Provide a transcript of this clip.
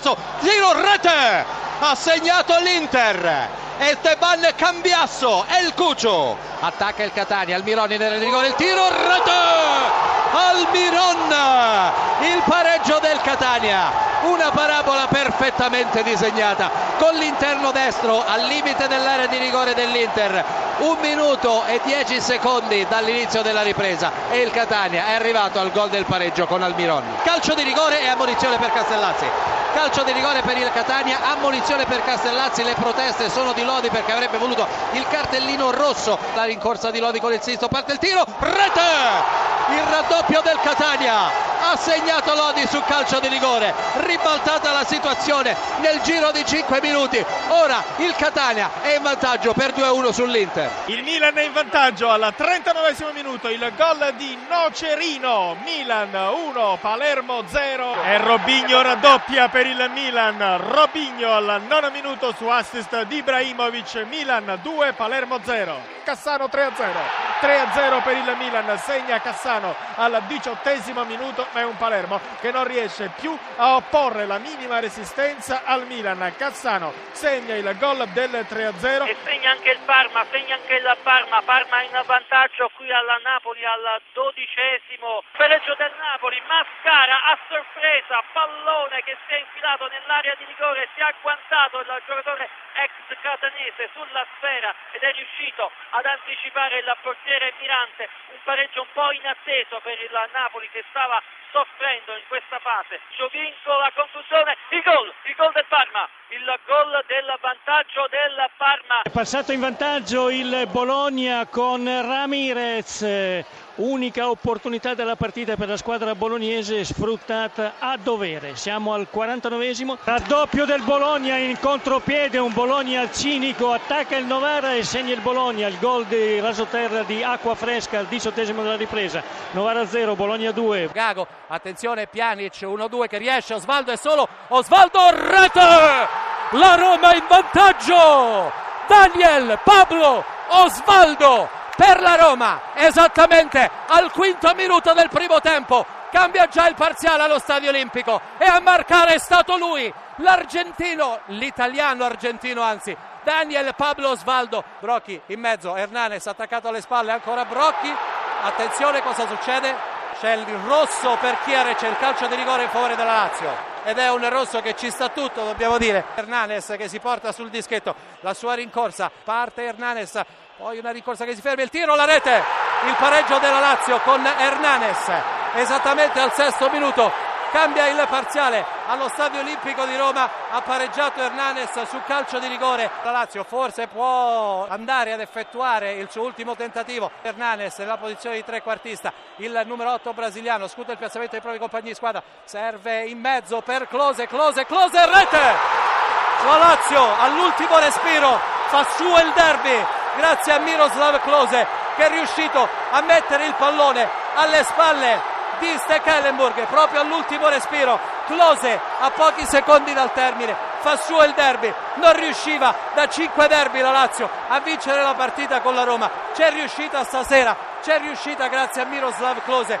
Cambiasso, tiro rete, ha segnato l'Inter. Esteban Cambiasso, El Cuccio, attacca il Catania, Almironi nel rigore, il tiro, rete! Almiron, il pareggio del Catania, una parabola perfettamente disegnata con l'interno destro al limite dell'area di rigore dell'Inter, un minuto e dieci secondi dall'inizio della ripresa e il Catania è arrivato al gol del pareggio con Almiron. Calcio di rigore e ammonizione per Castellazzi. Calcio di rigore per il Catania, ammonizione per Castellazzi, le proteste sono di Lodi perché avrebbe voluto il cartellino rosso. La rincorsa di Lodi con il sisto, parte il tiro, rete! il raddoppio del Catania ha segnato Lodi su calcio di rigore. Ribaltata la situazione nel giro di 5 minuti. Ora il Catania è in vantaggio per 2-1 sull'Inter. Il Milan è in vantaggio al 39 minuto. Il gol di Nocerino. Milan 1 Palermo 0 e Robigno raddoppia per il Milan. Robigno al nono minuto su assist di Ibrahimovic. Milan 2 Palermo 0 Cassano 3-0 3-0 per il Milan. Segna Cassano al diciottesimo minuto ma è un Palermo che non riesce più a opporre la minima resistenza al Milan. Cassano segna il gol del 3-0 e segna anche il Parma, segna anche il Parma, Parma in vantaggio qui alla Napoli al dodicesimo, pareggio del Napoli, Mascara a sorpresa, pallone che si è infilato nell'area di rigore, si è agguantato il giocatore ex catanese sulla sfera ed è riuscito ad anticipare il portiere Mirante, un pareggio un po' inatteso per il Napoli che stava soffrendo in questa fase. Giovinco la conclusione, il gol, il gol del Parma, il gol del vantaggio del Parma. È passato in vantaggio il Bologna con Ramirez, unica opportunità della partita per la squadra bolognese sfruttata a dovere. Siamo al 49esimo, raddoppio del Bologna in contropiede, un Bologna cinico, attacca il Novara e segna il Bologna, il gol di rasoterra di acqua fresca al diciottesimo della ripresa. Novara 0, Bologna 2. Gago, attenzione Pjanic, 1-2 che riesce, Osvaldo è solo, Osvaldo rete! La Roma in vantaggio! Daniel Pablo Osvaldo per la Roma, esattamente al quinto minuto del primo tempo. Cambia già il parziale allo Stadio Olimpico e a marcare è stato lui, l'argentino, l'italiano argentino anzi, Daniel Pablo Osvaldo. Brocchi in mezzo, Hernanes attaccato alle spalle, ancora Brocchi. Attenzione cosa succede? C'è il rosso per Chiare, c'è il calcio di rigore in favore della Lazio ed è un rosso che ci sta tutto, dobbiamo dire. Hernanes che si porta sul dischetto, la sua rincorsa, parte Hernanes, poi una rincorsa che si ferma, il tiro, la rete, il pareggio della Lazio con Hernanes, esattamente al sesto minuto cambia il parziale allo Stadio Olimpico di Roma ha pareggiato Hernanes su calcio di rigore. La Lazio forse può andare ad effettuare il suo ultimo tentativo. Hernanes nella posizione di trequartista il numero 8 brasiliano scusa il piazzamento dei propri compagni di squadra serve in mezzo per Close Close Close rete! La Lazio all'ultimo respiro fa su il derby grazie a Miroslav Close che è riuscito a mettere il pallone alle spalle di Stekelenburg proprio all'ultimo respiro. Close a pochi secondi dal termine fa suo il derby. Non riusciva da 5 derby la Lazio a vincere la partita con la Roma. C'è riuscita stasera c'è riuscita grazie a Miroslav Close